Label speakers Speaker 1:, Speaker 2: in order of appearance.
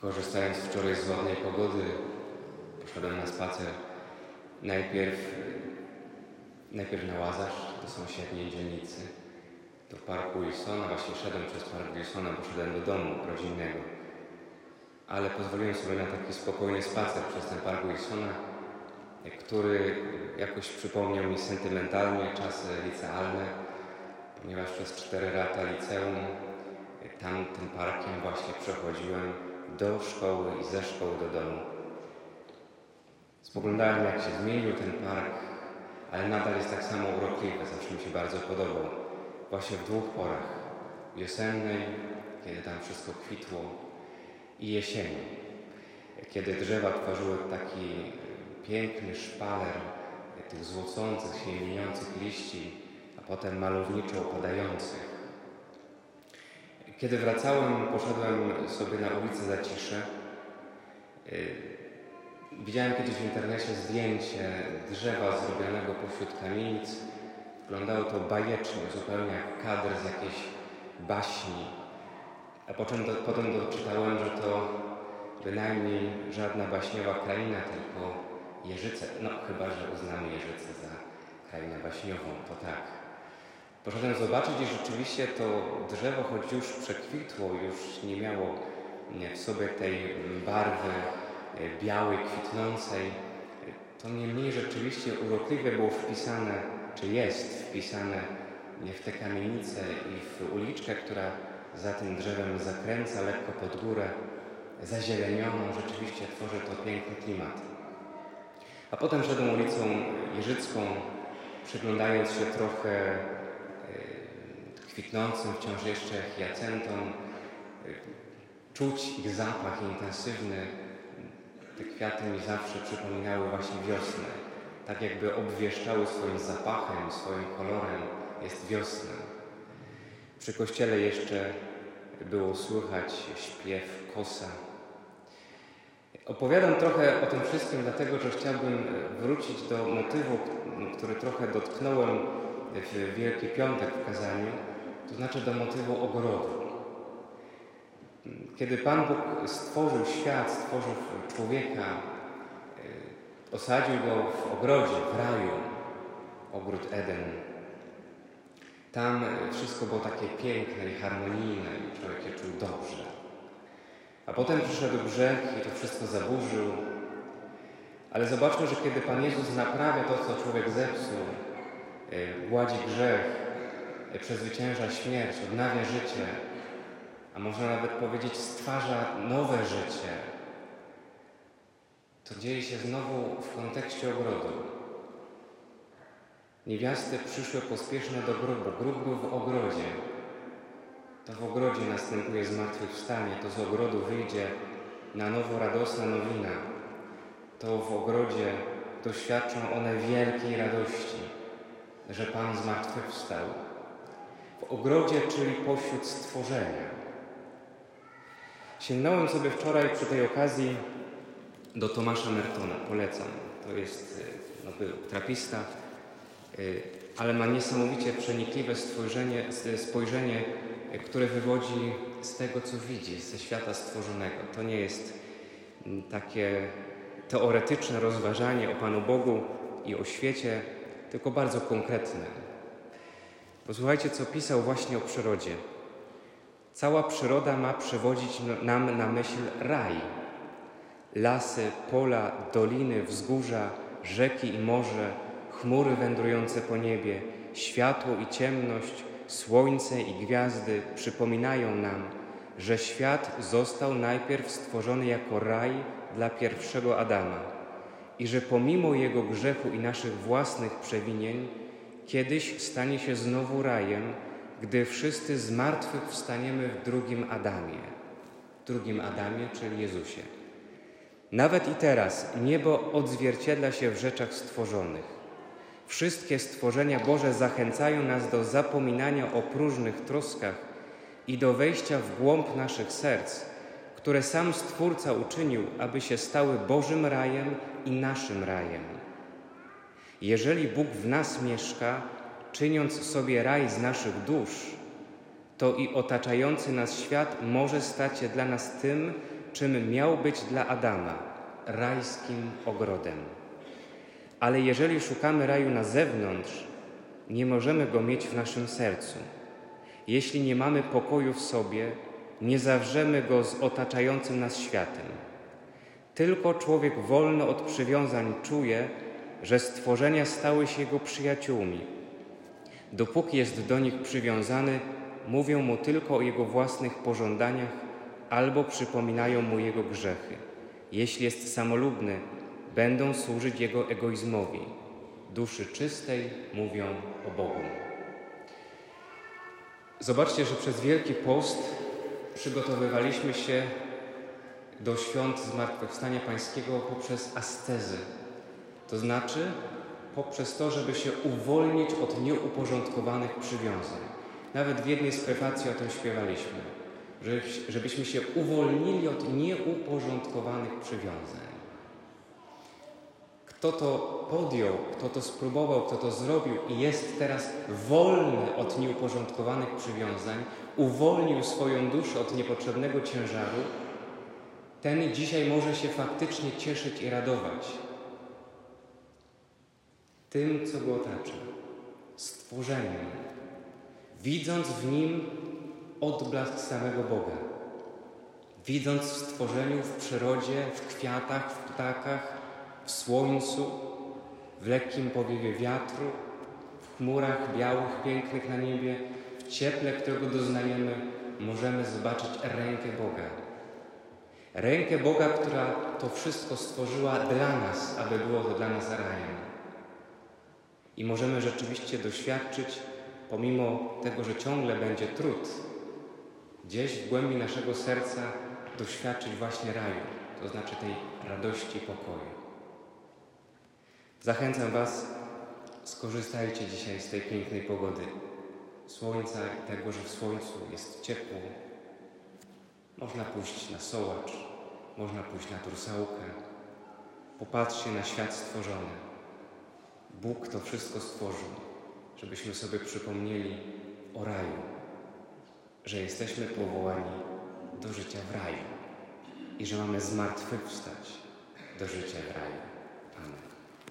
Speaker 1: Korzystając wczoraj z ładnej pogody, poszedłem na spacer. Najpierw, najpierw na Łazarz, do sąsiedniej dzielnicy, do parku Wilsona. Właśnie szedłem przez park Wilsona, bo szedłem do domu rodzinnego. Ale pozwoliłem sobie na taki spokojny spacer przez ten park Wilsona, który jakoś przypomniał mi sentymentalnie czasy licealne, ponieważ przez cztery lata liceum tam tym parkiem właśnie przechodziłem do szkoły i ze szkoły do domu. Spoglądałem, jak się zmienił ten park, ale nadal jest tak samo urokliwy, zawsze mi się bardzo podobał. Właśnie w dwóch porach. Wiosennej, kiedy tam wszystko kwitło i jesieni, kiedy drzewa tworzyły taki piękny szpaler tych złocących się i liści, a potem malowniczo opadających. Kiedy wracałem, poszedłem sobie na ulicę Zacisze. Widziałem kiedyś w internecie zdjęcie drzewa zrobionego pośród kamienic. Wyglądało to bajecznie, zupełnie jak kadr z jakiejś baśni. A potem, do, potem doczytałem, że to bynajmniej żadna baśniowa kraina, tylko Jeżyce. No chyba, że uznamy Jeżyce za krainę baśniową, to tak. Poszedłem zobaczyć i rzeczywiście to drzewo, choć już przekwitło, już nie miało w sobie tej barwy e, białej, kwitnącej, to niemniej rzeczywiście urokliwie było wpisane, czy jest wpisane w te kamienice i w uliczkę, która za tym drzewem zakręca lekko pod górę, zazielenioną, rzeczywiście tworzy to piękny klimat. A potem szedłem ulicą Jeżycką, przyglądając się trochę kwitnącym wciąż jeszcze hiacentom, e, czuć ich zapach intensywny. Te kwiaty mi zawsze przypominały właśnie wiosnę. Tak jakby obwieszczały swoim zapachem, swoim kolorem. Jest wiosna. Przy kościele jeszcze było słychać śpiew kosa. Opowiadam trochę o tym wszystkim, dlatego że chciałbym wrócić do motywu, który trochę dotknąłem w Wielki Piątek w kazaniu, to znaczy do motywu ogrodu. Kiedy Pan Bóg stworzył świat, stworzył człowieka, e, osadził go w ogrodzie, w raju, ogród Eden. Tam wszystko było takie piękne i harmonijne i człowiek czuł dobrze. A potem przyszedł grzech i to wszystko zaburzył. Ale zobaczmy, że kiedy Pan Jezus naprawia to, co człowiek zepsuł, e, gładzi grzech, e, przezwycięża śmierć, odnawia życie, a można nawet powiedzieć stwarza nowe życie, to dzieje się znowu w kontekście ogrodu. Niewiasty przyszły pospieszne do grobu. Grób był w ogrodzie. To w ogrodzie następuje zmartwychwstanie, to z ogrodu wyjdzie na nowo radosna nowina. To w ogrodzie doświadczą one wielkiej radości, że Pan zmartwychwstał. W ogrodzie, czyli pośród stworzenia. Sięgnąłem sobie wczoraj przy tej okazji do Tomasza Mertona, polecam. To jest, no był trapista, y, ale ma niesamowicie przenikliwe spojrzenie, spojrzenie które wywodzi z tego, co widzi, ze świata stworzonego. To nie jest mm, takie teoretyczne rozważanie o Panu Bogu i o świecie, tylko bardzo konkretne. Posłuchajcie, co pisał właśnie o przyrodzie. Cała przyroda ma przywodzić nam na myśl raj. Lasy, pola, doliny, wzgórza, rzeki i morze, chmury wędrujące po niebie, światło i ciemność, Słońce i gwiazdy przypominają nam, że świat został najpierw stworzony jako raj dla pierwszego Adama i że pomimo jego grzechu i naszych własnych przewinień, kiedyś stanie się znowu rajem, gdy wszyscy z martwych wstaniemy w drugim Adamie. Drugim Adamie, czyli Jezusie. Nawet i teraz niebo odzwierciedla się w rzeczach stworzonych. Wszystkie stworzenia Boże zachęcają nas do zapominania o próżnych troskach i do wejścia w głąb naszych serc, które sam Stwórca uczynił, aby się stały Bożym rajem i naszym rajem. Jeżeli Bóg w nas mieszka, czyniąc sobie raj z naszych dusz, to i otaczający nas świat może stać się dla nas tym, czym miał być dla Adama rajskim ogrodem. Ale jeżeli szukamy raju na zewnątrz, nie możemy go mieć w naszym sercu. Jeśli nie mamy pokoju w sobie, nie zawrzemy go z otaczającym nas światem. Tylko człowiek wolny od przywiązań czuje, że stworzenia stały się jego przyjaciółmi. Dopóki jest do nich przywiązany, mówią mu tylko o jego własnych pożądaniach albo przypominają mu jego grzechy. Jeśli jest samolubny, będą służyć jego egoizmowi. Duszy czystej mówią o Bogu. Zobaczcie, że przez Wielki Post przygotowywaliśmy się do świąt Zmartwychwstania Pańskiego poprzez ascezy. To znaczy poprzez to, żeby się uwolnić od nieuporządkowanych przywiązań. Nawet w jednej z prefacji o tym śpiewaliśmy, żebyśmy się uwolnili od nieuporządkowanych przywiązań. Kto to podjął, kto to spróbował, kto to zrobił i jest teraz wolny od nieuporządkowanych przywiązań, uwolnił swoją duszę od niepotrzebnego ciężaru, ten dzisiaj może się faktycznie cieszyć i radować tym, co go otacza, stworzeniem, widząc w nim odblask samego Boga, widząc w stworzeniu, w przyrodzie, w kwiatach, w ptakach, w słońcu, w lekkim powiewie wiatru, w chmurach białych, pięknych na niebie, w cieple, którego doznajemy, możemy zobaczyć rękę Boga. Rękę Boga, która to wszystko stworzyła dla nas, aby było to dla nas rajem. I możemy rzeczywiście doświadczyć, pomimo tego, że ciągle będzie trud, gdzieś w głębi naszego serca doświadczyć właśnie raju, to znaczy tej radości pokoju. Zachęcam Was, skorzystajcie dzisiaj z tej pięknej pogody, słońca i tego, że w słońcu jest ciepło. Można pójść na sołacz, można pójść na tursałkę. Popatrzcie na świat stworzony. Bóg to wszystko stworzył, żebyśmy sobie przypomnieli o raju, że jesteśmy powołani do życia w raju i że mamy zmartwychwstać do życia w raju. Amen.